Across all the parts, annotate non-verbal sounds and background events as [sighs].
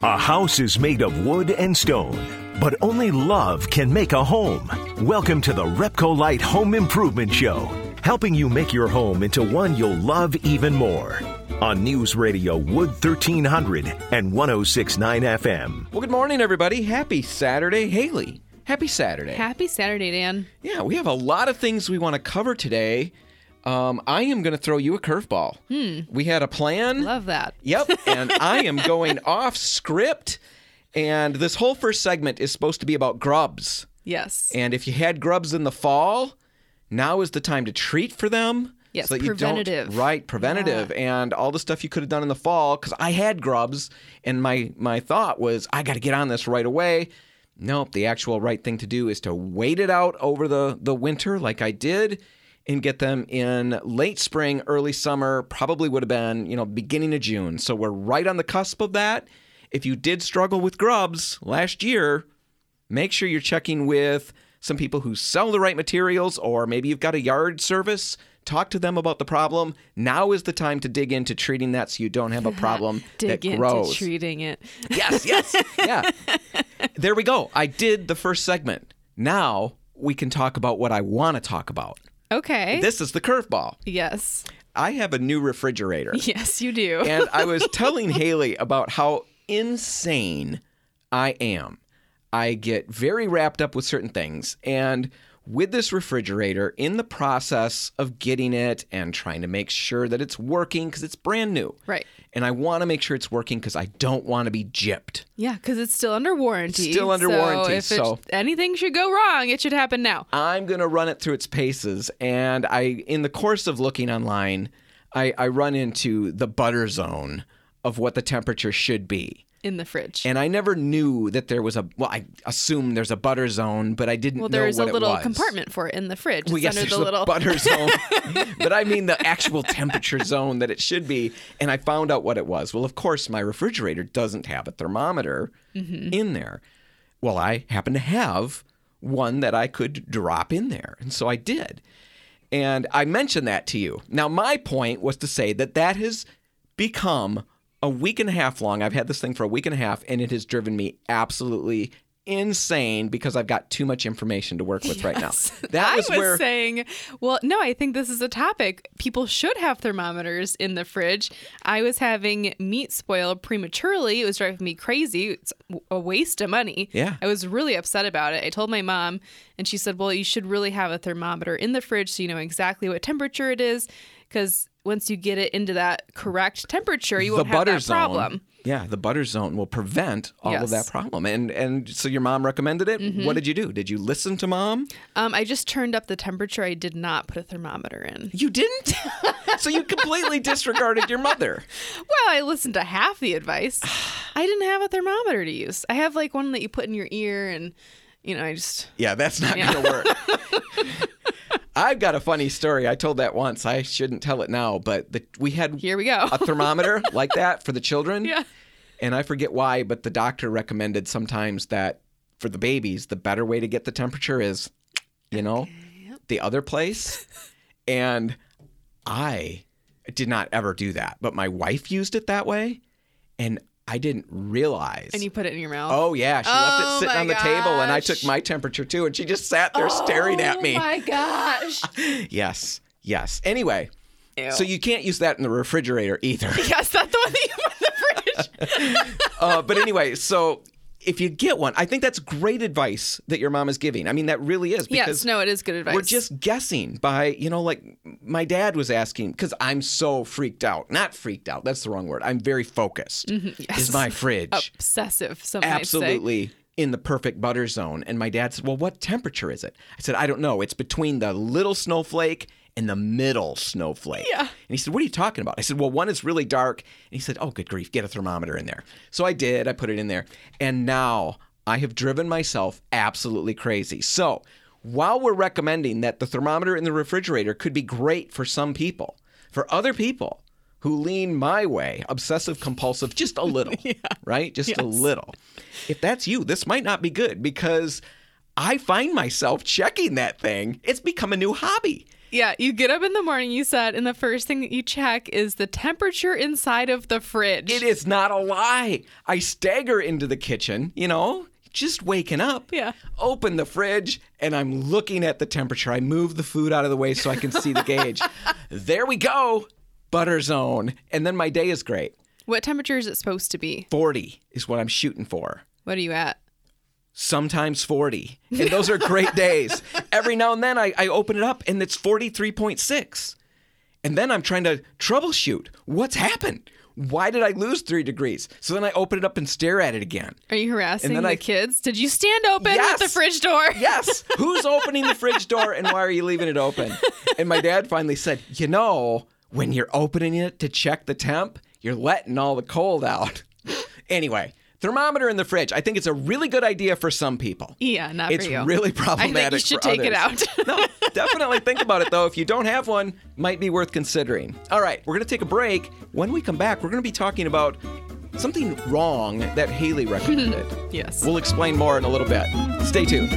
A house is made of wood and stone, but only love can make a home. Welcome to the Repcolite Home Improvement Show, helping you make your home into one you'll love even more. On News Radio Wood 1300 and 1069 FM. Well, good morning, everybody. Happy Saturday. Haley, happy Saturday. Happy Saturday, Dan. yeah, we have a lot of things we want to cover today. Um, I am going to throw you a curveball. We had a plan. Love that. Yep, [laughs] and I am going off script. And this whole first segment is supposed to be about grubs. Yes. And if you had grubs in the fall, now is the time to treat for them. Yes, so that you don't- preventative. right, preventative, and all the stuff you could have done in the fall. Because I had grubs, and my my thought was I got to get on this right away. Nope, the actual right thing to do is to wait it out over the the winter, like I did, and get them in late spring, early summer. Probably would have been you know beginning of June. So we're right on the cusp of that. If you did struggle with grubs last year, make sure you're checking with some people who sell the right materials or maybe you've got a yard service talk to them about the problem now is the time to dig into treating that so you don't have a [laughs] problem Dig that into treating it. yes yes yeah [laughs] there we go i did the first segment now we can talk about what i want to talk about Okay. this is the curveball yes. i have a new refrigerator [laughs] Yes, you do. and I was [laughs] telling Haley about how insane I am. I get very wrapped up with certain things. And with this refrigerator, in the process of getting it and trying to make sure that it's working because it's brand new. Right. And I want to make sure it's working because I don't want to be gypped. yeah, because it's still under warranty. Still under so warranty, If so- anything should go wrong, it should happen now. I'm going to run it through its paces. And I, in the course of looking online, I, I run into the butter zone of what the temperature should be. In the fridge. And I never knew that there was a. Well, I assume there's a butter zone, but I didn't well, there's a little compartment for it in the fridge. Well, it's yes, under there's the a little butter [laughs] zone, but I mean the actual temperature zone that it should be. And I found out what it was. Well, of course, my refrigerator doesn't have a thermometer Mm-hmm. in there. Well, I happen to have one that I could drop in there, and so I did. And I mentioned that to you. Now, my point was to say that that has become a week and a half long. I've had this thing for a week and a half, and it has driven me absolutely insane because I've got too much information to work with right now. [laughs] That I was, was where saying, well, no, I think this is a topic. People should have thermometers in the fridge. I was having meat spoil prematurely. It was driving me crazy. It's a waste of money. Yeah. I was really upset about it. I told my mom, and she said, well, you should really have a thermometer in the fridge so you know exactly what temperature it is. Because once you get it into that correct temperature, you the won't have that zone. problem. Yeah, the butter zone will prevent all of that problem. And and so your mom recommended it. Mm-hmm. What did you do? Did you listen to mom? Um, I just turned up the temperature. I did not put a thermometer in. You didn't. [laughs] so you completely disregarded your mother. Well, I listened to half the advice. I didn't have a thermometer to use. I have like one that you put in your ear, and you know, I just Yeah, that's not Yeah. going to work. [laughs] I've got a funny story. I told that once. I shouldn't tell it now, but the, we had here we go. a thermometer [laughs] like that for the children. Yeah. And I forget why, but the doctor recommended sometimes that for the babies, the better way to get the temperature is, you know, the other place. [laughs] And I did not ever do that, but my wife used it that way. And I didn't realize. and you put it in your mouth. Oh yeah, she left Oh, it sitting on the table, and I took my temperature too, and she just sat there staring at me. Oh my gosh. [laughs] Yes, yes. Anyway, Ew. so you can't use that in the refrigerator either. [laughs] yes, that's the one that you put in the fridge. [laughs] uh, but anyway, so if you get one, I think that's great advice that your mom is giving. I mean, that really is because yes, no, it is good advice. we're just guessing by, you know, like my dad was asking because I'm so freaked out. Not freaked out. That's the wrong word. I'm very focused. Mm-hmm, yes. Is my fridge obsessive. Some absolutely in the perfect butter zone? And my dad said, "Well, what temperature is it?" I said, "I don't know. It's between the little snowflake." And the middle snowflake. Yeah. And he said, What are you talking about? I said, Well, one is really dark. And he said, Oh, good grief, get a thermometer in there. So I did. I put it in there. And now I have driven myself absolutely crazy. So while we're recommending that the thermometer in the refrigerator could be great for some people, for other people who lean my way, obsessive compulsive, just a little, [laughs] yeah. right? Just a little. If that's you, this might not be good because I find myself checking that thing. It's become a new hobby. Yeah, you get up in the morning, you said, and the first thing that you check is the temperature inside of the fridge. It is not a lie. I stagger into the kitchen, you know, just waking up. Yeah. Open the fridge and I'm looking at the temperature. I move the food out of the way so I can see the gauge. [laughs] there we go. Butter zone. And then my day is great. What temperature is it supposed to be? 40 is what I'm shooting for. What are you at? Sometimes 40. And [laughs] those are great days. Every now and then I, I open it up and it's 43.6. And then I'm trying to troubleshoot what's happened. Why did I lose three degrees? So then I open it up and stare at it again. Are you harassing then the I- kids? Did you stand open Yes. with the fridge door? [laughs] Yes. Who's opening the fridge door and why are you leaving it open? And my dad finally said, You know, when you're opening it to check the temp, you're letting all the cold out. [laughs] Anyway, thermometer in the fridge. I think it's a really good idea for some people. Yeah, not It's for you. It's really problematic. I problematic. think you should for take it out. [laughs] no, definitely think about it though. If you don't have one, might be worth considering. All right, we're gonna take a break. When we come back, we're gonna be talking about something wrong that Haley recommended. [laughs] yes. We'll explain more in a little bit. Stay tuned.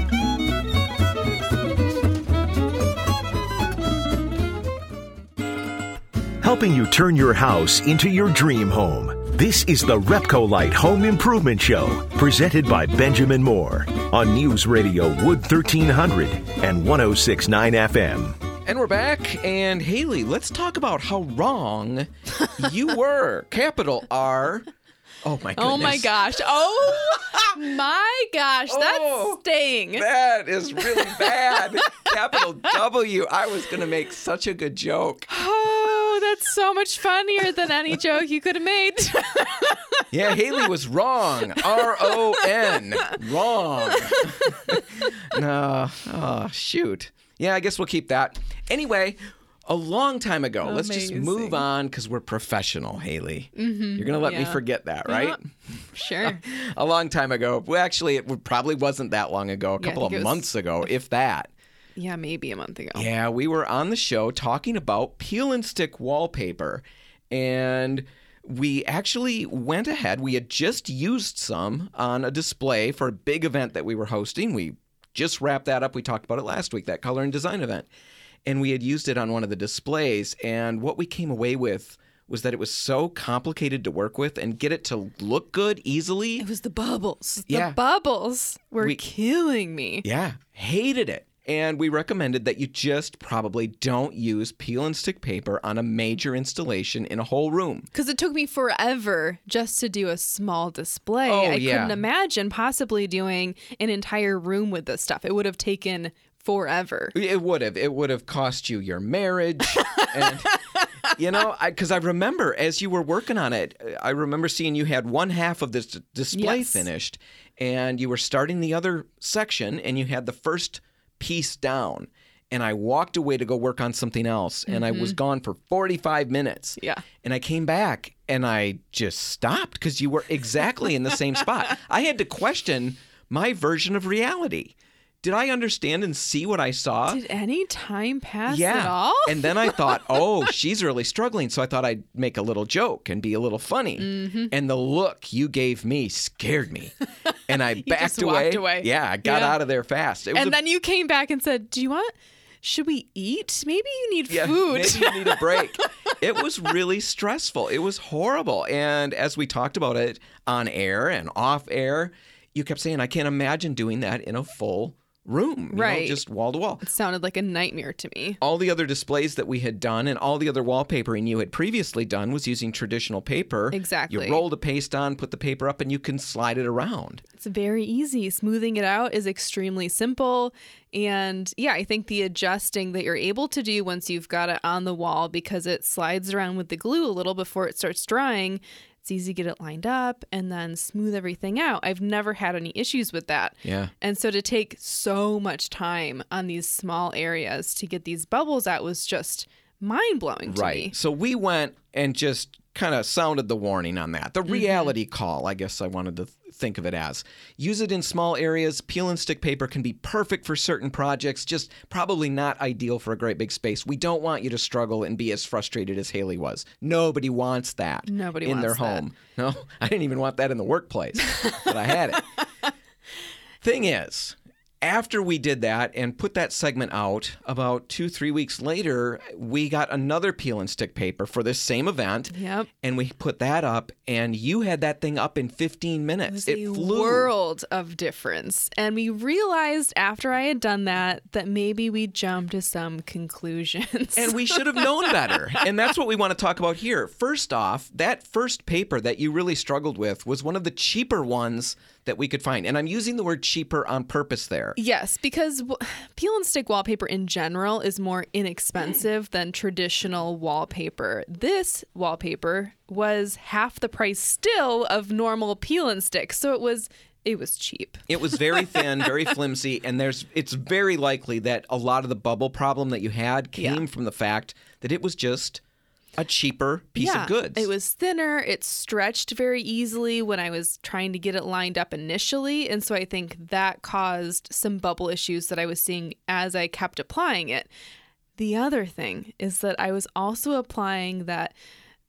helping you turn your house into your dream home. This is the Repcolite Home Improvement Show, presented by Benjamin Moore on News Radio Wood 1300 and 1069 FM. And we're back. And Haley, let's talk about how wrong [laughs] you were. Capital R. Oh my goodness. Oh my gosh. Oh [laughs] my gosh. That's Oh. staying. That is really bad. [laughs] Capital W. I was going to make such a good joke. Oh, That's so much funnier than any joke you could have made. [laughs] Yeah, Haley was wrong. R O N. Wrong. [laughs] no. Oh, shoot. Yeah, I guess we'll keep that. Anyway, a long time ago, Amazing. let's just move on because we're professional, Haley. Mm-hmm, You're going to let me forget that, right? Yeah. sure. [laughs] A long time ago. Well, actually, it probably wasn't that long ago, a Yeah, couple of think was- months ago, if that. Yeah, maybe a month ago. Yeah, we were on the show talking about peel and stick wallpaper. And we actually went ahead. We had just used some on a display for a big event that we were hosting. We just wrapped that up. We talked about it last week, that color and design event. And we had used it on one of the displays. And what we came away with was that it was so complicated to work with and get it to look good easily. It was the bubbles. Yeah. The bubbles were We- killing me. Yeah, hated it. And we recommended that you just probably don't use peel and stick paper on a major installation in a whole room. Because it took me forever just to do a small display. Oh, I yeah. couldn't imagine possibly doing an entire room with this stuff. It would have taken forever. It would have. It would have cost you your marriage. [laughs] and, you know, because I, remember as you were working on it, I remember seeing you had one half of this d- display Yes. finished and you were starting the other section and you had the first piece down. And I walked away to go work on something else and I was mm-hmm. gone for 45 minutes. Yeah. And I came back and I just stopped because you were exactly in the same spot. [laughs] I had to question my version of reality. Did I understand and see what I saw? Did any time pass yeah. at all? and then I thought, [laughs] oh, she's really struggling. So I thought I'd make a little joke and be a little funny. Mm-hmm. And the look you gave me scared me. [laughs] And I backed away. away. Yeah, I got Yeah. out of there fast. It was and a- then you came back and said, Do you want, should we eat? Maybe you need yeah, food. maybe you need a break. [laughs] it was really stressful. It was horrible. And as we talked about it on air and off air, you kept saying, I can't imagine doing that in a full room. you know, Right. just wall to wall. it sounded like a nightmare to me. all the other displays that we had done and all the other wallpapering you had previously done was using traditional paper. Exactly. You roll the paste on, put the paper up, and you can slide it around. It's very easy. Smoothing it out is extremely simple. And yeah, I think the adjusting that you're able to do once you've got it on the wall because it slides around with the glue a little before it starts drying, it's easy to get it lined up and then smooth everything out. I've never had any issues with that. Yeah. And so to take so much time on these small areas to get these bubbles out was just mind blowing to Right. me. So we went and just kind of sounded the warning on that. Mm-hmm. The reality call, I guess I wanted to th- think of it as. Use it in small areas. Peel and stick paper can be perfect for certain projects, just probably not ideal for a great big space. We don't want you to struggle and be as frustrated as Haley was. Nobody wants that Nobody in their wants that. home. No, [laughs] I didn't even want that in the workplace, but I had it. [laughs] Thing is, after we did that and put that segment out, about two, three weeks later, we got another peel and stick paper for this same event. Yep. And we put that up, and you had that thing up in 15 minutes. It was a world of difference. And we realized after I had done that that maybe we jumped to some conclusions. And we should have known [laughs] better. and that's what we want to talk about here. First off, that first paper that you really struggled with was one of the cheaper ones that we could find. And I'm using the word cheaper on purpose there. Yes, because w- [sighs] peel and stick wallpaper in general is more inexpensive than traditional wallpaper. This wallpaper was half the price still of normal peel and stick. So it was it was cheap. It was very [laughs] thin, very flimsy, and there's it's very likely that a lot of the bubble problem that you had came Yeah. from the fact that it was just a cheaper piece yeah, of goods. It was thinner. It stretched very easily when I was trying to get it lined up initially. And so I think that caused some bubble issues that I was seeing as I kept applying it. The other thing is that I was also applying that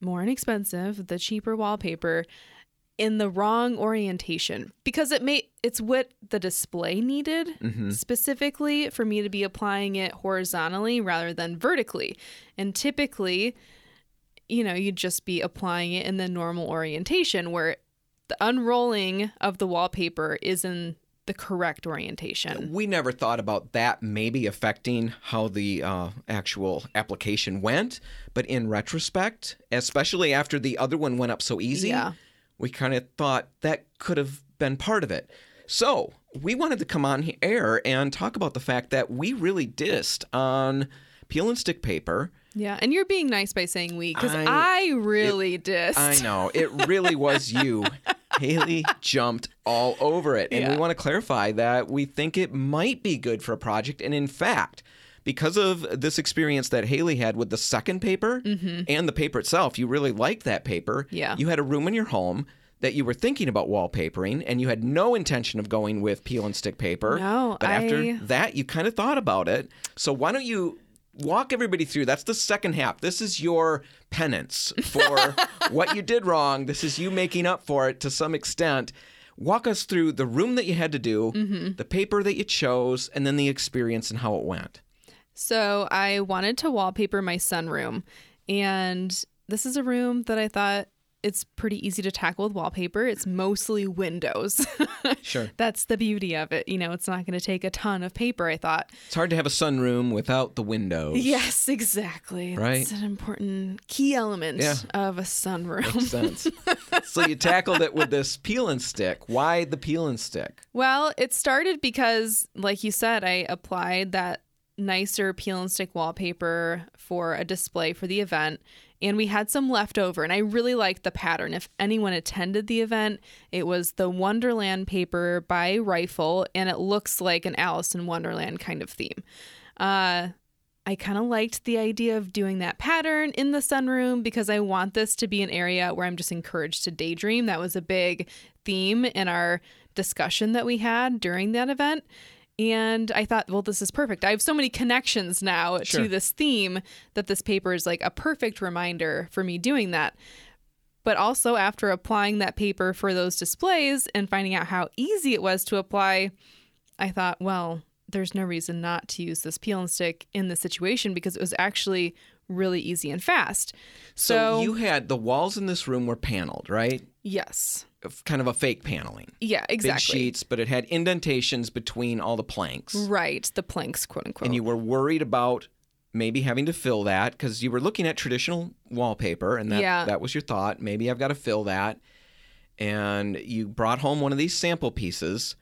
more inexpensive, the cheaper wallpaper in the wrong orientation because it may it's what the display needed mm-hmm. specifically for me to be applying it horizontally rather than vertically. And typically you know, you'd just be applying it in the normal orientation where the unrolling of the wallpaper is in the correct orientation. we never thought about that maybe affecting how the uh, actual application went, but in retrospect, especially after the other one went up so easy, Yeah. we kind of thought that could have been part of it. So we wanted to come on air and talk about the fact that we really dissed on peel and stick paper. Yeah, and you're being nice by saying we because I- I, really dissed. I know it really was you. [laughs] Haley jumped all over it. And we want to clarify that we think it might be good for a project. And in fact, because of this experience that Haley had with the second paper and the paper itself, you really liked that paper. Mm-hmm. Yeah. You had a room in your home that you were thinking about wallpapering and you had no intention of going with peel and stick paper. No, But after I- that, you kind of thought about it. So why don't you walk everybody through? That's the second half. This is your penance for [laughs] what you did wrong. This is you making up for it to some extent. Walk us through the room that you had to do, Mm-hmm. the paper that you chose, and then the experience and how it went. So I wanted to wallpaper my sunroom, and this is a room that I thought it's pretty easy to tackle with wallpaper. It's mostly windows. [laughs] Sure. That's the beauty of it. You know, it's not going to take a ton of paper, I thought. It's hard to have a sunroom without the windows. Yes, exactly. Right. It's an important key element Yeah. of a sunroom. Makes sense. [laughs] so you tackled it with this peel and stick. Why the peel and stick? Well, it started because, like you said, I applied that nicer peel and stick wallpaper for a display for the event, and we had some left over. And I really liked the pattern. If anyone attended the event, it was the Wonderland paper by Rifle, and it looks like an Alice in Wonderland kind of theme. Uh, I kind of liked the idea of doing that pattern in the sunroom because I want this to be an area where I'm just encouraged to daydream. That was a big theme in our discussion that we had during that event. And I thought, well, this is perfect. I have so many connections now Sure. to this theme that this paper is like a perfect reminder for me doing that. But also, after applying that paper for those displays and finding out how easy it was to apply, I thought, well, there's no reason not to use this peel and stick in this situation because it was actually really easy and fast. So, So, you had the walls in this room were paneled, right? Yes. Kind of a fake paneling. Yeah, exactly. Big sheets, but it had indentations between all the planks. Right. The planks, quote unquote. And you were worried about maybe having to fill that because you were looking at traditional wallpaper and that, Yeah. that was your thought. Maybe I've got to fill that. And you brought home one of these sample pieces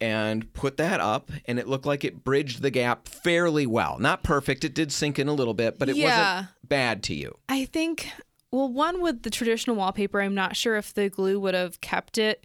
and put that up, and it looked like it bridged the gap fairly well. Not perfect, it did sink in a little bit, but it Yeah. wasn't bad to you. I think, well, one with the traditional wallpaper, I'm not sure if the glue would have kept it,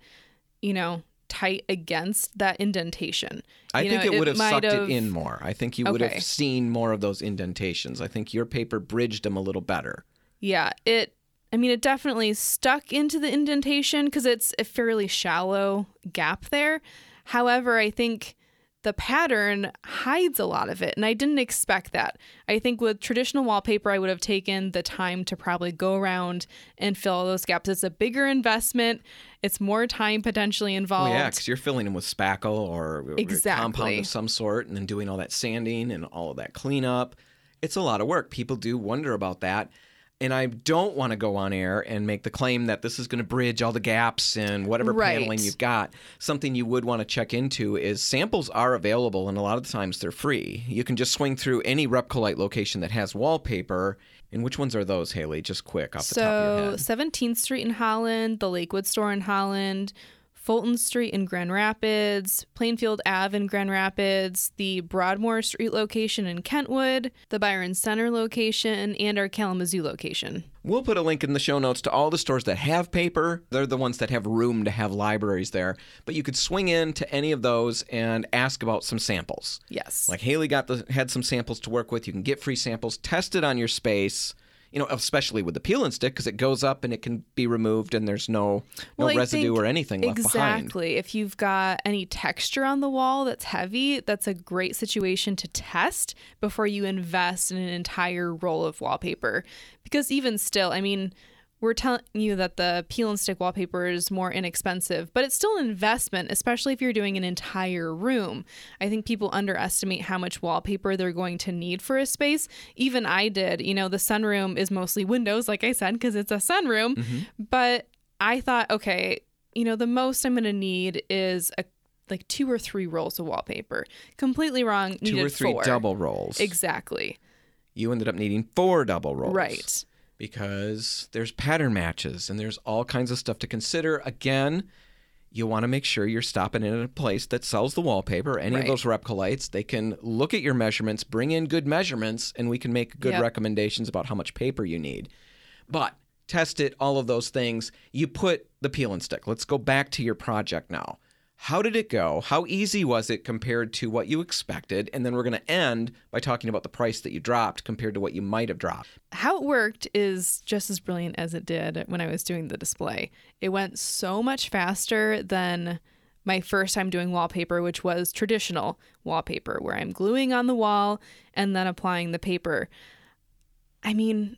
you know, tight against that indentation. I You think know, it would have sucked have- it in more. I think you would Okay. have seen more of those indentations. I think your paper bridged them a little better. Yeah, it. I mean, it definitely stuck into the indentation because it's a fairly shallow gap there. However, I think the pattern hides a lot of it. And I didn't expect that. I think with traditional wallpaper, I would have taken the time to probably go around and fill all those gaps. It's a bigger investment, it's more time potentially involved. Well, yeah, because you're filling them with spackle or, Exactly. compound of some sort and then doing all that sanding and all of that cleanup. It's a lot of work. People do wonder about that. And I don't want to go on air and make the claim that this is going to bridge all the gaps in whatever Right. paneling you've got. Something you would want to check into is samples are available, and a lot of the times they're free. You can just swing through any Repcolite location that has wallpaper. And which ones are those, Haley? Just quick off the top of your head. So, 17th Street in Holland, the Lakewood store in Holland, Fulton Street in Grand Rapids, Plainfield Ave in Grand Rapids, the Broadmoor Street location in Kentwood, the Byron Center location, and our Kalamazoo location. We'll put a link in the show notes to all the stores that have paper. They're the ones that have room to have libraries there. But you could swing in to any of those and ask about some samples. Yes. Like Haley got the had some samples to work with. You can get free samples, test it on your space. You know, especially with the peel and stick because it goes up and it can be removed and there's no no I residue or anything left behind. Exactly. If you've got any texture on the wall that's heavy, that's a great situation to test before you invest in an entire roll of wallpaper. Because even still, I mean, we're telling you that the peel and stick wallpaper is more inexpensive, but it's still an investment, especially if you're doing an entire room. I think people underestimate how much wallpaper they're going to need for a space. Even I did. You know, the sunroom is mostly windows, like I said, because it's a sunroom. Mm-hmm. But I thought, okay, you know, the most I'm going to need is a like two or three rolls of wallpaper. Completely wrong. Two or three four. double rolls. Exactly. you ended up needing four double rolls. Right. Because there's pattern matches and there's all kinds of stuff to consider. Again, you want to make sure you're stopping in a place that sells the wallpaper, any of Right. those Repcolites. They can look at your measurements, bring in good measurements, and we can make good Yep. recommendations about how much paper you need. But test it, all of those things. You put the peel and stick. Let's go back to your project now. How did it go? How easy was it compared to what you expected? And then we're going to end by talking about the price that you dropped compared to what you might have dropped. How it worked is just as brilliant as it did when I was doing the display. It went so much faster than my first time doing wallpaper, which was traditional wallpaper, where I'm gluing on the wall and then applying the paper. I mean,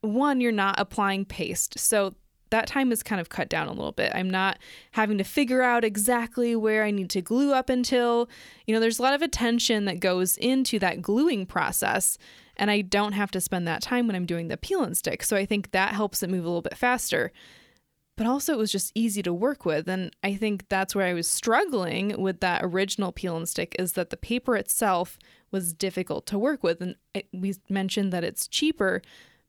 one, you're not applying paste. So that time is kind of cut down a little bit. I'm not having to figure out exactly where I need to glue up until. You know, there's a lot of attention that goes into that gluing process, and I don't have to spend that time when I'm doing the peel and stick. So I think that helps it move a little bit faster. But also, it was just easy to work with. And I think that's where I was struggling with that original peel and stick is that the paper itself was difficult to work with. And it, we mentioned that it's cheaper,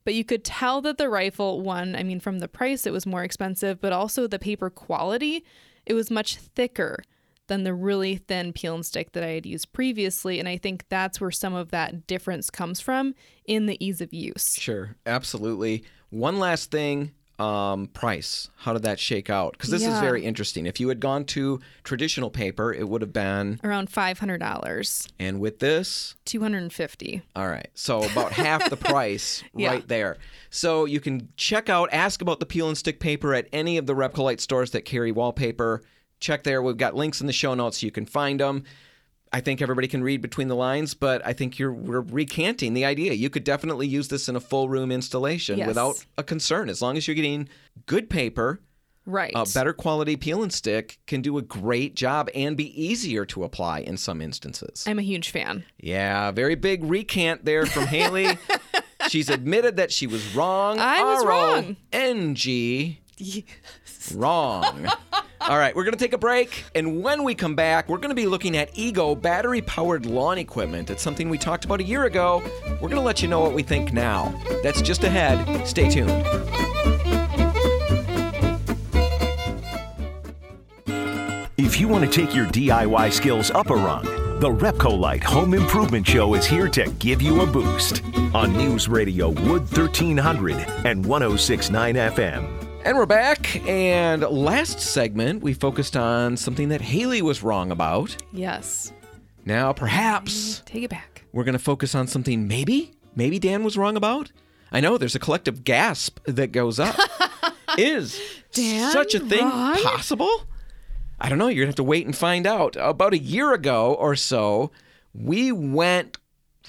but you could tell that the rifle one, I mean, from the price, it was more expensive, but also the paper quality, it was much thicker than the really thin peel and stick that I had used previously. And I think that's where some of that difference comes from in the ease of use. Sure, absolutely. One last thing um, price. How did that shake out? Because this is very interesting. If you had gone to traditional paper, it would have been, Around $500, and with this, 250 all right, so about half the [laughs] price Yeah. right there. So you can check out, ask about the peel and stick paper at any of the Repcolite stores that carry wallpaper. Check there. We've got links in the show notes. You can find them. I think everybody can read between the lines, but I think you're we're recanting the idea. You could definitely use this in a full room installation Yes. without a concern, as long as you're getting good paper. Right. A better quality peel and stick can do a great job and be easier to apply in some instances. I'm a huge fan. Yeah, very big recant there from [laughs] Haley. She's admitted that she was wrong. I was wrong. [laughs] R-O-N-G. Wrong. [laughs] All right, we're going to take a break. And when we come back, we're going to be looking at Ego battery powered lawn equipment. It's something we talked about a year ago. We're going to let you know what we think now. That's just ahead. Stay tuned. If you want to take your DIY skills up a rung, the Repcolite Home Improvement Show is here to give you a boost on News Radio Wood 1300 and 1069 FM. And we're back. And last segment, we focused on something that Haley was wrong about. Yes. Now, perhaps mm, Take it back. we're going to focus on something maybe, maybe Dan was wrong about. I know there's a collective gasp that goes up. [laughs] Is Dan such a thing wrong? possible? I don't know. You're going to have to wait and find out. About a year ago or so, we went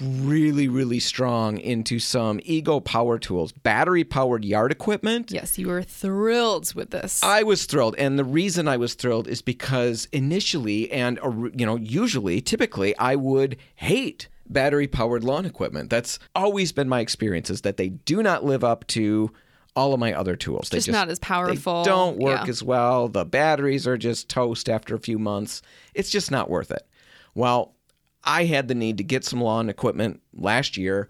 really, really strong into some Ego power tools, battery powered yard equipment. Yes, you were thrilled with this. I was thrilled, and the reason I was thrilled is because initially, and you know, usually, typically, I would hate battery powered lawn equipment. That's always been my experience is that they do not live up to all of my other tools. They Just not as powerful. They don't work Yeah. as well. The batteries are just toast after a few months. It's just not worth it. Well, I had the need to get some lawn equipment last year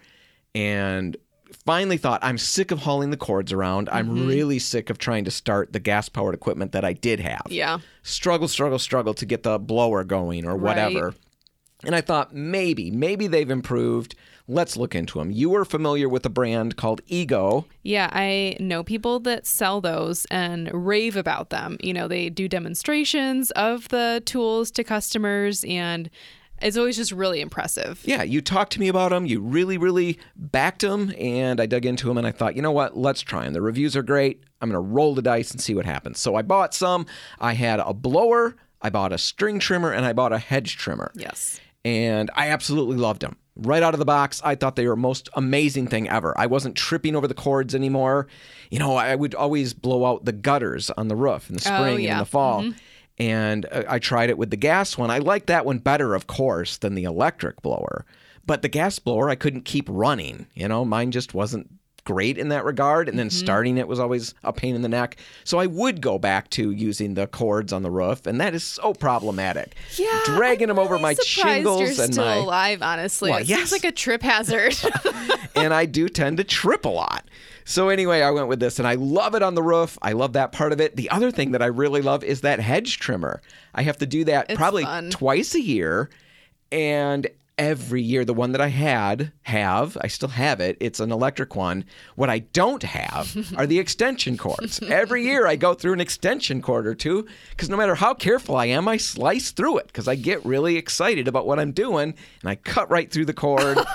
and finally thought I'm sick of hauling the cords around. Mm-hmm. I'm really sick of trying to start the gas powered equipment that I did have yeah. struggle, struggle, struggle to get the blower going or whatever. And I thought maybe, maybe they've improved. Let's look into them. You were familiar with a brand called Ego. Yeah, I know people that sell those and rave about them. You know, they do demonstrations of the tools to customers, and it's always just really impressive. Yeah, you talked to me about them. You really, really backed them. And I dug into them and I thought, you know what? Let's try them. The reviews are great. I'm going to roll the dice and see what happens. So I bought some. I had a blower, I bought a string trimmer, and I bought a hedge trimmer. Yes. and I absolutely loved them. Right out of the box, I thought they were the most amazing thing ever. I wasn't tripping over the cords anymore. You know, I would always blow out the gutters on the roof in the oh, spring and in Oh, yeah. the fall. Mm-hmm. And uh, I tried it with the gas one. I liked that one better, of course, than the electric blower. But the gas blower, I couldn't keep running. You know, mine just wasn't great in that regard. And then Mm-hmm. starting it was always a pain in the neck. So I would go back to using the cords on the roof, and that is so problematic. Yeah, dragging I'm them over really my surprised shingles you're and still my alive. Honestly, Well, it yes. seems like a trip hazard. [laughs] and I do tend to trip a lot. So anyway, I went with this and I love it on the roof. I love that part of it. The other thing that I really love is that hedge trimmer. I have to do that It's probably fun. twice a year and every year the one that I had have, I still have it. It's an electric one. What I don't have [laughs] are the extension cords. every year I go through an extension cord or two cuz no matter how careful I am, I slice through it cuz I get really excited about what I'm doing and I cut right through the cord. [laughs]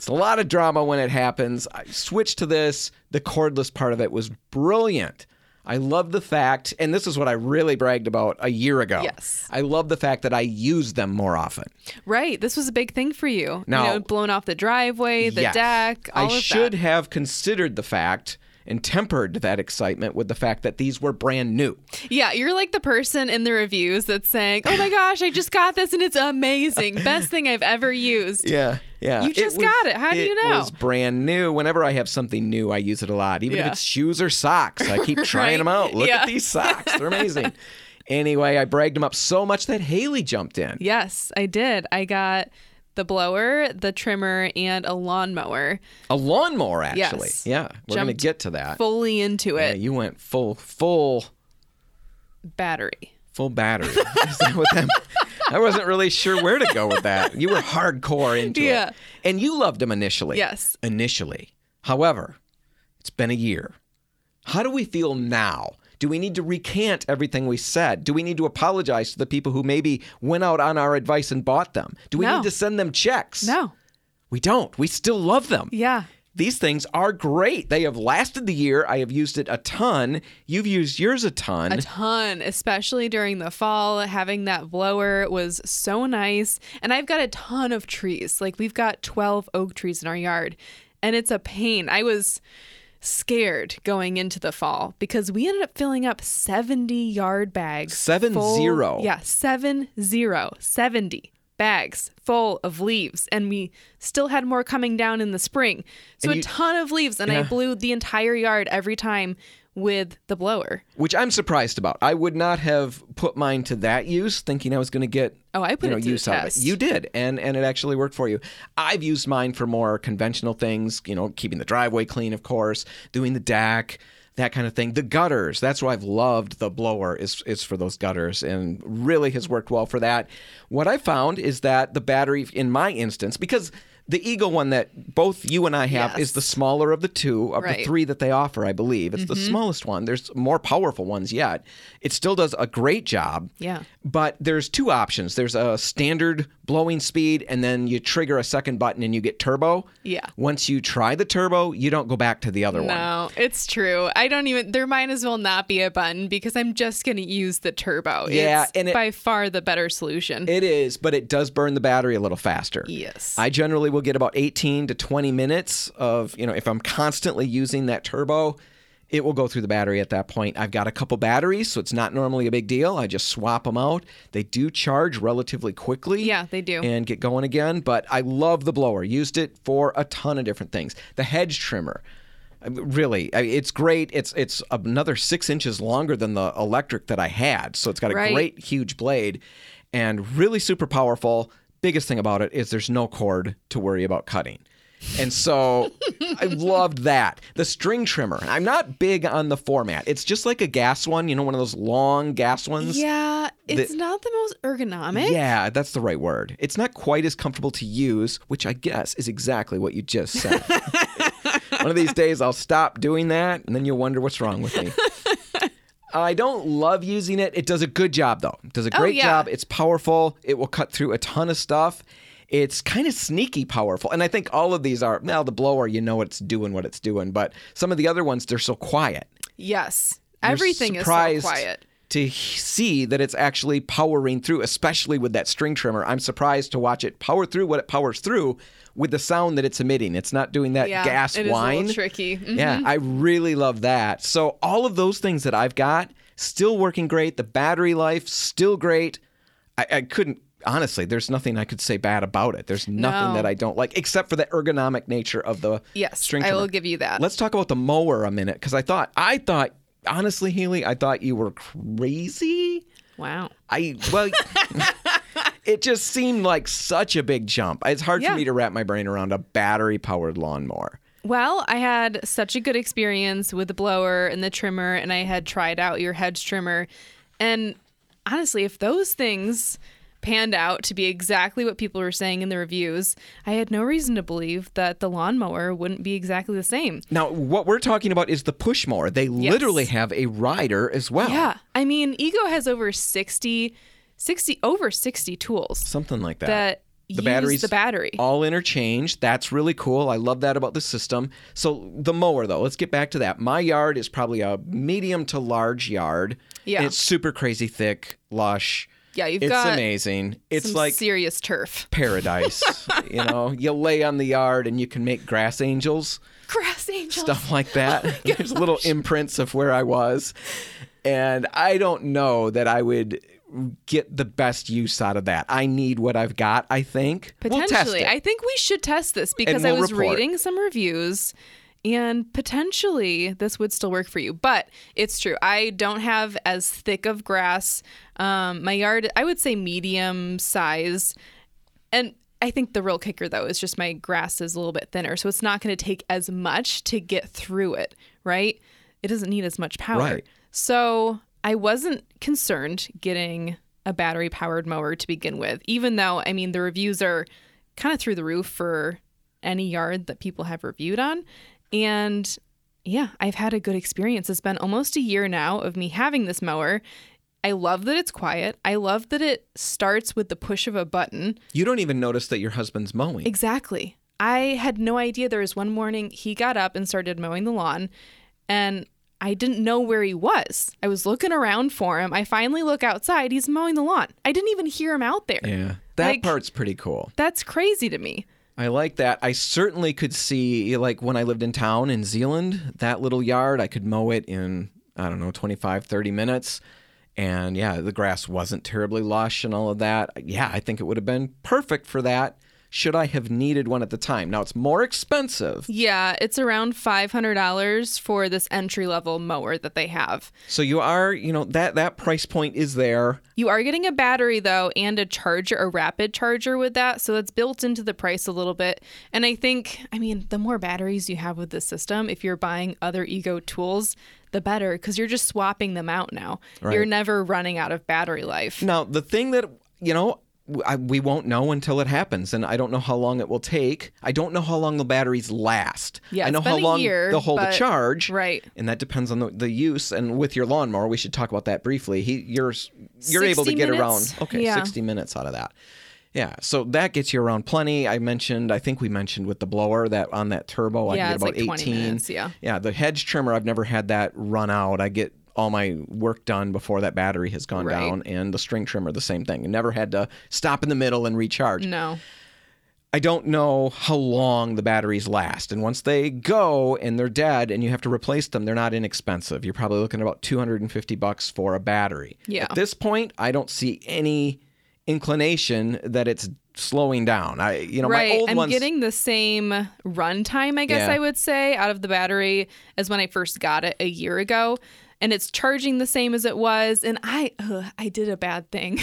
It's a lot of drama when it happens. I switched to this. The cordless part of it was brilliant. I love the fact, and this is what I really bragged about a year ago. Yes. I love the fact that I use them more often. right. This was a big thing for you. Now- you know, blowing off the driveway, the Yes. deck. All I should that. have considered the fact and tempered that excitement with the fact that these were brand new. Yeah, you're like the person in the reviews that's saying, "Oh my [laughs] gosh, I just got this and it's amazing. Best thing I've ever used." Yeah, yeah. You just got it. How do you know? It was brand new. Whenever I have something new, I use it a lot. Even if it's shoes or socks, I keep [laughs] trying Right. them out. Look Yeah. at these [laughs] socks; they're amazing. anyway, I bragged them up so much that Haley jumped in. Yes, I did. I got the blower, the trimmer, and a lawnmower. A lawnmower, actually. Yes. Yeah, we're gonna get to that. Fully into it. Yeah, you went full, full, Battery. full battery. [laughs] Is that what that? I wasn't really sure where to go with that. You were hardcore into Yeah. it, and you loved them initially. Yes. Initially, however, it's been a year. How do we feel now? Do we need to recant everything we said? Do we need to apologize to the people who maybe went out on our advice and bought them? Do we No. need to send them checks? No. We don't. We still love them. Yeah. These things are great. They have lasted the year. I have used it a ton. You've used yours a ton. A ton, especially during the fall. Having that blower was so nice. And I've got a ton of trees. Like we've got 12 oak trees in our yard. And it's a pain. I was scared going into the fall because we ended up filling up 70 yard bags. Seven full- zero. Yeah, seven zero. 70 bags full of leaves. And we still had more coming down in the spring. So a ton of leaves. And I blew the entire yard every time with the blower. which I'm surprised about. I would not have put mine to that use, thinking I was going to get Oh, I put you know it use out of it. You did, and and it actually worked for you. I've used mine for more conventional things, you know, keeping the driveway clean, of course, doing the deck. That kind of thing. The gutters. That's why I've loved the blower. Is is for those gutters, and really has worked well for that. What I found is that the battery, in my instance, because The Ego one that both you and I have is the smaller of the two of the Right. Mm-hmm. three that they offer, I believe. It's the smallest one. There's more powerful ones yet. It still does a great job. Yeah. But there's two options. There's a standard blowing speed, and then you trigger a second button and you get turbo. Yeah. Once you try the turbo, you don't go back to the other one. No, it's true. I don't even. There might as well not be a button because I'm just going to use the turbo. Yeah, it's and it- by far the better solution. It is, but it does burn the battery a little faster. yes. I generally will get about 18 to 20 minutes of, you know, if I'm constantly using that turbo, it will go through the battery at that point. I've got a couple batteries, so it's not normally a big deal. I just swap them out. They do charge relatively quickly. Yeah, they do. And get going again, but I love the blower. Used it for a ton of different things. The hedge trimmer. Really, it's great. It's it's another six inches longer than the electric that I had, so it's got a Right. great huge blade, and really super powerful. Biggest thing about it is there's no cord to worry about cutting. And so [laughs] I loved that. The string trimmer. I'm not big on the format. It's just like a gas one, you know, one of those long gas ones. yeah, it's not the most ergonomic. Yeah, that's the right word. It's not quite as comfortable to use, which I guess is exactly what you just said. [laughs] One of these days I'll stop doing that and then you'll wonder what's wrong with me. [laughs] I don't love using it. It does a good job though. It does a oh, great yeah. job. It's powerful. It will cut through a ton of stuff. It's kind of sneaky powerful. And I think all of these are now the blower, you know it's doing what it's doing, but some of the other ones they're so quiet. Yes. Everything is so quiet. To see that it's actually powering through, especially with that string trimmer. I'm surprised to watch it power through what it powers through with the sound that it's emitting. It's not doing that gas whine. Yeah, gas it is a whine. little tricky. Mhm. Yeah, I really love that. So all of those things that I've got still working great. The battery life still great. I, I couldn't honestly. There's nothing I could say bad about it. There's nothing No. that I don't like except for the ergonomic nature of the Yes, string Trimmer. I will give you that. Let's talk about the mower a minute because I thought I thought honestly, Haley, I thought you were crazy. Wow. I well. [laughs] It just seemed like such a big jump. It's hard Yeah. for me to wrap my brain around a battery powered lawnmower. Well, I had such a good experience with the blower and the trimmer, and I had tried out your hedge trimmer. And honestly, if those things panned out to be exactly what people were saying in the reviews, I had no reason to believe that the lawnmower wouldn't be exactly the same. Now, what we're talking about is the push mower. They literally have a rider as well. Yeah. I mean, Ego has over 60, 60 over 60 tools Something like that. that the batteries the battery. all interchange That's really cool. I love that about the system. So the mower though, let's get back to that. My yard is probably a medium to large yard. Yeah. It's super crazy thick, lush. Yeah, you've It's got amazing. It's some like serious turf. [laughs] paradise. you know, you lay on the yard and you can make grass angels. Grass angels. stuff like that. [laughs] Oh [laughs] There's little imprints of where I was. And I don't know that I would get the best use out of that. I need what I've got, I think. We'll Potentially. it. I think we should test this because we'll I was report. reading some reviews and potentially this would still work for you. But it's true. I don't have as thick of grass. Um, my yard, I would say medium size. And I think the real kicker though is just my grass is a little bit thinner. So it's not going to take as much to get through it, right? It doesn't need as much power. Right. So I wasn't concerned getting a battery powered mower to begin with, even though, I mean, the reviews are kind of through the roof for any yard that people have reviewed on. And yeah, I've had a good experience. It's been almost a year now of me having this mower. I love that it's quiet. I love that it starts with the push of a button. you don't even notice that your husband's mowing. Exactly. I had no idea there was one morning he got up and started mowing the lawn and I didn't know where he was. I was looking around for him. I finally look outside. He's mowing the lawn. I didn't even hear him out there. yeah. That Like- part's pretty cool. That's crazy to me. I like that. I certainly could see, like when I lived in town in Zeeland, that little yard, I could mow it in, I don't know, 25, 30 minutes. And yeah, the grass wasn't terribly lush and all of that. Yeah, I think it would have been perfect for that should I have needed one at the time. Now it's more expensive. Yeah, it's around $500 for this entry level mower that they have. So you are, you know, that that price point is there. You are getting a battery though and a charger, a rapid charger with that. So that's built into the price a little bit. And I think, I mean, the more batteries you have with the system, if you're buying other Ego tools, the better because you're just swapping them out now. You're never running out of battery life. Now, the thing that, you know, I- we won't know until it happens, and I don't know how long it will take. I don't know how long the batteries last. Yeah, I know how a long year, they'll hold a but- charge, right. And that depends on the, the use. And with your lawnmower, we should talk about that briefly. He, you're you're able to get minutes? around okay, Yeah. sixty minutes out of that. Yeah, so that gets you around plenty. I mentioned, I think we mentioned with the blower that on that turbo, I Yeah, get it's about like eighteen. minutes, yeah. yeah. The hedge trimmer, I've never had that run out. I get all my work done before that battery has gone Right. down, and the string trimmer, the same thing. Never had to stop in the middle and recharge. No. I don't know how long the batteries last. And once they go and they're dead and you have to replace them, they're not inexpensive. You're probably looking at about 250 bucks for a battery. Yeah. At this point, I don't see any inclination that it's slowing down. I you know, right. my old I'm ones getting the same run time, I guess Yeah. I would say, out of the battery as when I first got it a year ago. And it's charging the same as it was. And I, ugh, I did a bad thing.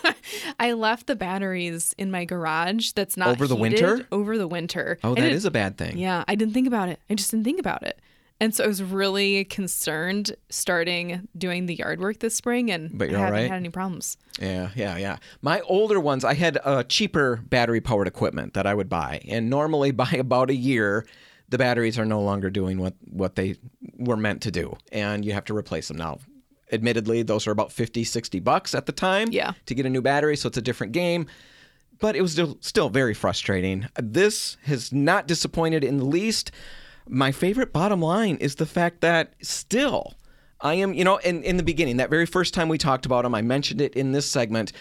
[laughs] I left the batteries in my garage. That's not Over the heated winter? Over the winter. Oh, that didn't- a bad thing. Yeah, I didn't think about it. I just didn't think about it. And so I was really concerned starting doing the yard work this spring, and But you're I haven't right? had any problems. Yeah, yeah, yeah. My older ones, I had uh, cheaper battery powered equipment that I would buy. And normally [laughs] by about a year, the batteries are no longer doing what, what they were meant to do. And you have to replace them now. Admittedly, those are about 50, 60 bucks at the time Yeah. to get a new battery. So it's a different game. But it was still, still very frustrating. This has not disappointed in the least. My favorite bottom line is the fact that still, I am, you know, in, in the beginning, that very first time we talked about them, I mentioned it in this segment.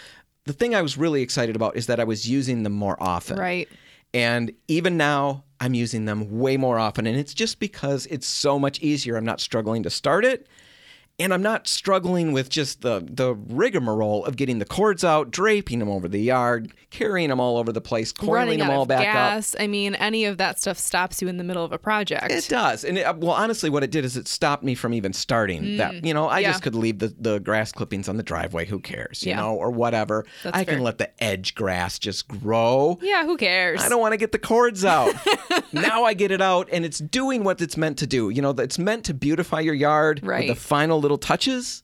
The thing I was really excited about is that I was using them more often. Right. And even now, I'm using them way more often. And it's just because it's so much easier. I'm not struggling to start it. And I'm not struggling with just the, the rigmarole of getting the cords out, draping them over the yard, carrying them all over the place, coiling them all back up. gas. I mean, any of that stuff stops you in the middle of a project. It does, and it, well, honestly, what it did is it stopped me from even starting that. You know, I Mm. yeah. just could leave the, the grass clippings on the driveway. Who cares? You Yeah. know, or whatever. That's I can let the edge grass just grow. yeah, who cares? I don't want to get the cords out. [laughs] now I get it out, and it's doing what it's meant to do. You know, it's meant to beautify your yard Right. with the final little touches.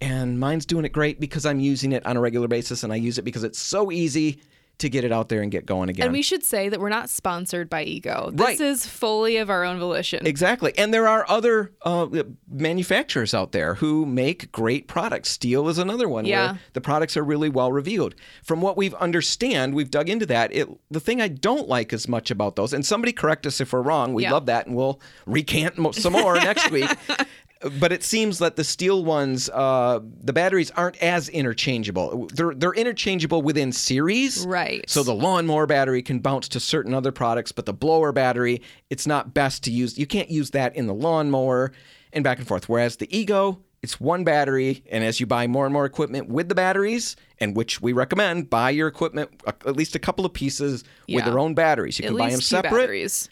And mine's doing it great because I'm using it on a regular basis, and I use it because it's so easy to get it out there and get going again. And we should say that we're not sponsored by Ego. This Right. is fully of our own volition. Exactly. And there are other uh, manufacturers out there who make great products. Stihl is another one Yeah. where the products are really well reviewed. From what we've understand, we've dug into that. It, the thing I don't like as much about those, and somebody correct us if we're wrong, we Yeah. love that, and we'll recant some more next week. [laughs] But it seems that the Stihl ones, uh, the batteries aren't as interchangeable. They're they're interchangeable within series, Right. So the lawnmower battery can bounce to certain other products, but the blower battery, it's not best to use. You can't use that in the lawnmower and back and forth. Whereas the Ego, it's one battery, and as you buy more and more equipment with the batteries, and which we recommend, buy your equipment uh, at least a couple of pieces with their own batteries. You At can buy them separate, batteries.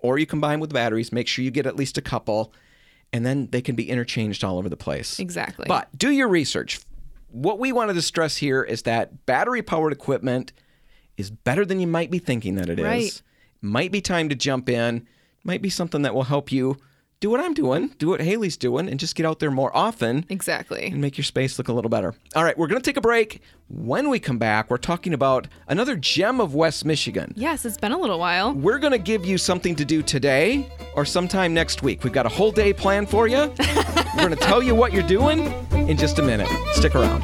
or you combine with batteries. Make sure you get at least a couple, and then they can be interchanged all over the place. Exactly. But do your research. What we wanted to stress here is that battery powered equipment is better than you might be thinking that it is. Right. Might be time to jump in. Might be something that will help you do what I'm doing, do what Haley's doing, and just get out there more often Exactly. and make your space look a little better. All right, we're going to take a break. When we come back, we're talking about another gem of West Michigan. Yes, it's been a little while. We're going to give you something to do today or sometime next week. We've got a whole day planned for you. [laughs] We're going to tell you what you're doing in just a minute. Stick around.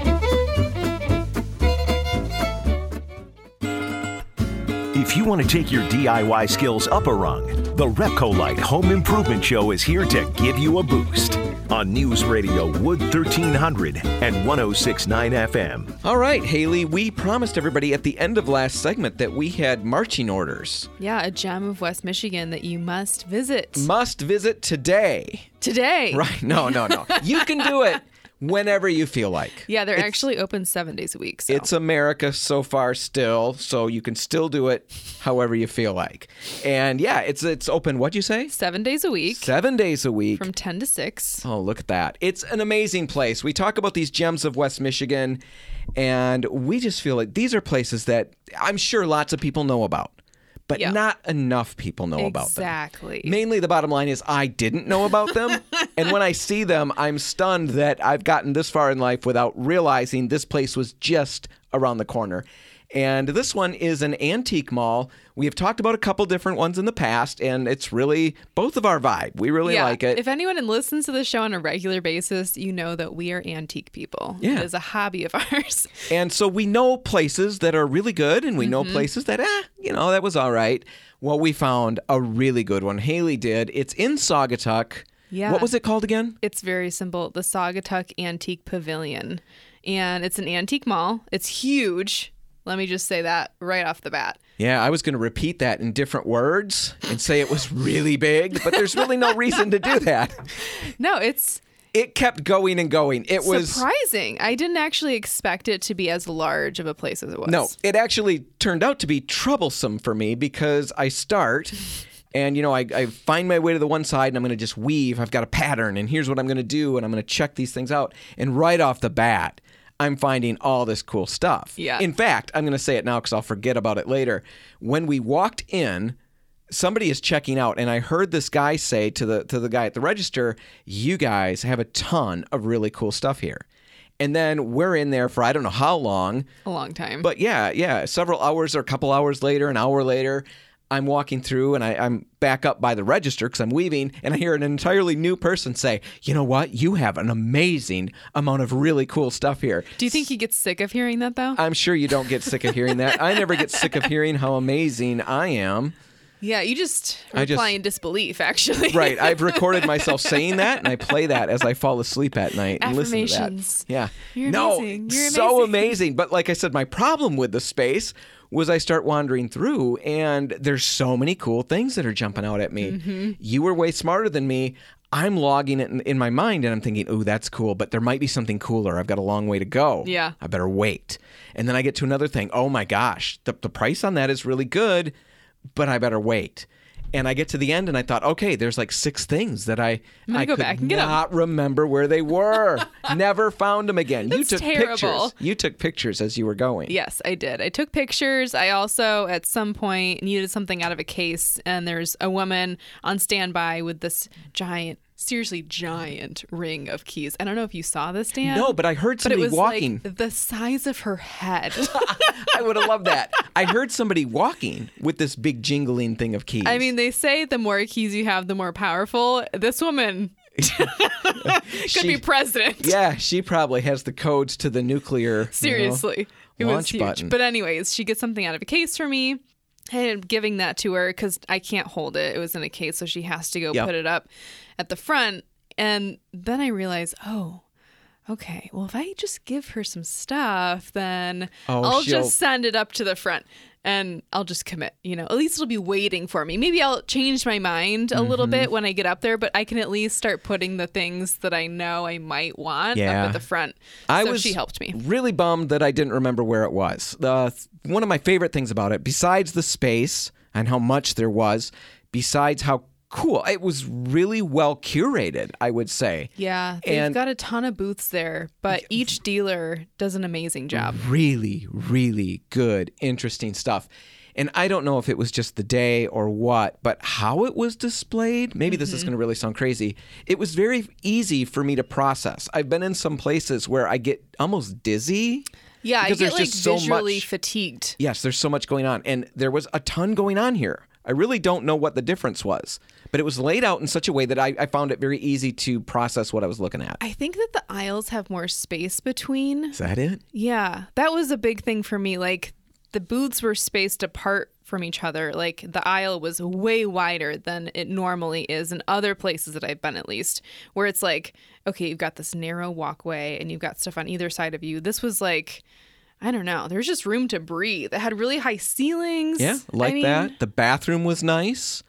If you want to take your DIY skills up a rung, the Repcolite Home Improvement Show is here to give you a boost on News Radio Wood 1300 and 1069 FM. All right, Haley, we promised everybody at the end of last segment that we had marching orders. Yeah, a gem of West Michigan that you must visit Must visit today. today. Right? No, no, no. [laughs] You can do it whenever you feel like. Yeah, they're It's- actually open seven days a week. So. It's America so far still, so you can still do it however you feel like. And yeah, it's it's open. What'd you say? seven days a week Seven days a week. from 10 to 6. Oh, look at that. It's an amazing place. We talk about these gems of West Michigan, and we just feel like these are places that I'm sure lots of people know about, but not enough people know about them. Exactly. Mainly, the bottom line is I didn't know about them. [laughs] and when I see them, I'm stunned that I've gotten this far in life without realizing this place was just around the corner. And this one is an antique mall. We have talked about a couple different ones in the past, and it's really both of our vibe. We really yeah. like it. If anyone listens to the show on a regular basis, you know that we are antique people. Yeah. It is a hobby of [laughs] ours. And so we know places that are really good, and we know Mm-hmm. places that, eh, you know, that was all right. Well, we found a really good one. Haley did. It's in Saugatuck. Yeah. What was it called again? It's very simple. The Saugatuck Antique Pavilion. And it's an antique mall. It's huge. Let me just say that right off the bat. Yeah, I was going to repeat that in different words and say it was really big, but there's really no reason to do that. [laughs] No, it's It kept going and going. It was surprising. I didn't actually expect it to be as large of a place as it was. No, it actually turned out to be troublesome for me because I start [laughs] and, you know, I, I find my way to the one side and I'm going to just weave. I've got a pattern and here's what I'm going to do and I'm going to check these things out. And right off the bat, I'm finding all this cool stuff. Yeah. In fact, I'm going to say it now because I'll forget about it later. When we walked in, somebody is checking out and I heard this guy say to the to the guy at the register, "You guys have a ton of really cool stuff here." And then we're in there for I don't know how long, A long time. but yeah, yeah, several hours or a couple hours later, an hour later, I'm walking through and I, I'm back up by the register because I'm weaving, and I hear an entirely new person say, "You know what? You have an amazing amount of really cool stuff here." Do you think he gets sick of hearing that though? I'm sure you don't get sick of hearing that. I never get sick of hearing how amazing I am. yeah, you just I just- reply in disbelief, actually. Right. I've [laughs] recorded myself saying that, and I play that as I fall asleep at night and listen to that. Yeah. You're no, amazing. You're so amazing. amazing. But like I said, my problem with the space was I start wandering through, and there's so many cool things that are jumping out at me. Mm-hmm. You were way smarter than me. I'm logging it in, in my mind, and I'm thinking, "Ooh, that's cool," but there might be something cooler. I've got a long way to go. Yeah. I better wait. And then I get to another thing. Oh my gosh, the, the price on that is really good, but I better wait. And I get to the end and I thought, okay, there's like six things that I I go could back and get 'em. not remember where they were. [laughs] Never found them again. you That's took terrible. pictures. You took pictures as you were going. Yes, I did. I took pictures. I also, at some point, needed something out of a case, and there's a woman on standby with this giant, seriously giant ring of keys. I don't know if you saw this, Dan. No, but I heard somebody but it was walking. like the size of her head. [laughs] I would have loved that. I heard somebody walking with this big jingling thing of keys. I mean, they say the more keys you have, the more powerful. This woman [laughs] could She- be president. yeah, she probably has the codes to the nuclear. you know, Seriously. it was huge. button. But anyways, she gets something out of a case for me. And giving that to her because I can't hold it. It was in a case, so she has to go Yep. put it up at the front. And then I realize, oh, okay. Well, if I just give her some stuff, then Oh, I'll she'll- just send it up to the front and I'll just commit. You know, at least it'll be waiting for me. Maybe I'll change my mind a little Mm-hmm. bit when I get up there, but I can at least start putting the things that I know I might want Yeah. up at the front. I so was she helped me. really bummed that I didn't remember where it was. The one of my favorite things about it, besides the space and how much there was, besides how cool it was, really well curated. I would say. Yeah, they've And- got a ton of booths there, but each dealer does an amazing job. Really, really good, interesting stuff. And I don't know if it was just the day or what, but how it was displayed, maybe this Mm-hmm. is going to really sound crazy. It was very easy for me to process. I've been in some places where I get almost dizzy. Yeah, Because I there's get like just so visually much- fatigued. Yes, there's so much going on. And there was a ton going on here. I really don't know what the difference was, but it was laid out in such a way that I, I found it very easy to process what I was looking at. I think that the aisles have more space between. Is that it? Yeah, that was a big thing for me. Like the booths were spaced apart from each other. Like the aisle was way wider than it normally is in other places that I've been, at least, where it's like, okay, you've got this narrow walkway and you've got stuff on either side of you. This was like, I don't know. There's just room to breathe. It had really high ceilings. Yeah, I like mean- that. The bathroom was nice.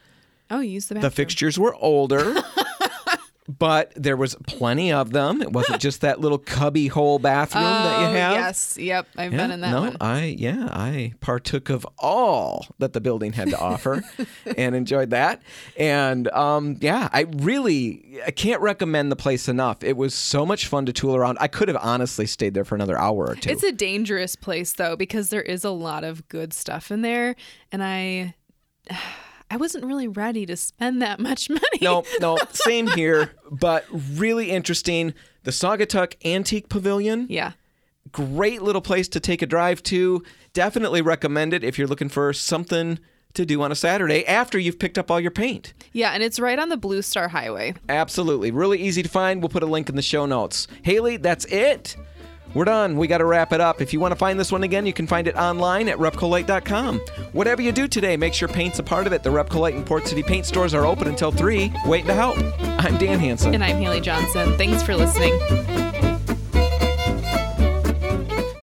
Oh, you used the The fixtures were older, [laughs] but there was plenty of them. It wasn't just that little cubby hole bathroom that you Oh, have. Yes. Yep. I've Yeah, been in that no, one. I yeah, I partook of all that the building had to offer [laughs] and enjoyed that. And um, yeah, I really I can't recommend the place enough. It was so much fun to tool around. I could have honestly stayed there for another hour or two. It's a dangerous place though because there is a lot of good stuff in there and I I wasn't really ready to spend that much [laughs] money. no, [laughs] no, same here, but really interesting. The Saugatuck Antique Pavilion. Yeah. Great little place to take a drive to. Definitely recommend it if you're looking for something to do on a Saturday after you've picked up all your paint. Yeah, and it's right on the Blue Star Highway. Absolutely. Really easy to find. We'll put a link in the show notes. Haley, that's it. We're done. We got to wrap it up. If you want to find this one again, you can find it online at repcolite.com. Whatever you do today, make sure paint's a part of it. The Repcolite and Port City paint stores are open until 3, waiting to help. I'm Dan Hanson. And I'm Haley Johnson. Thanks for listening.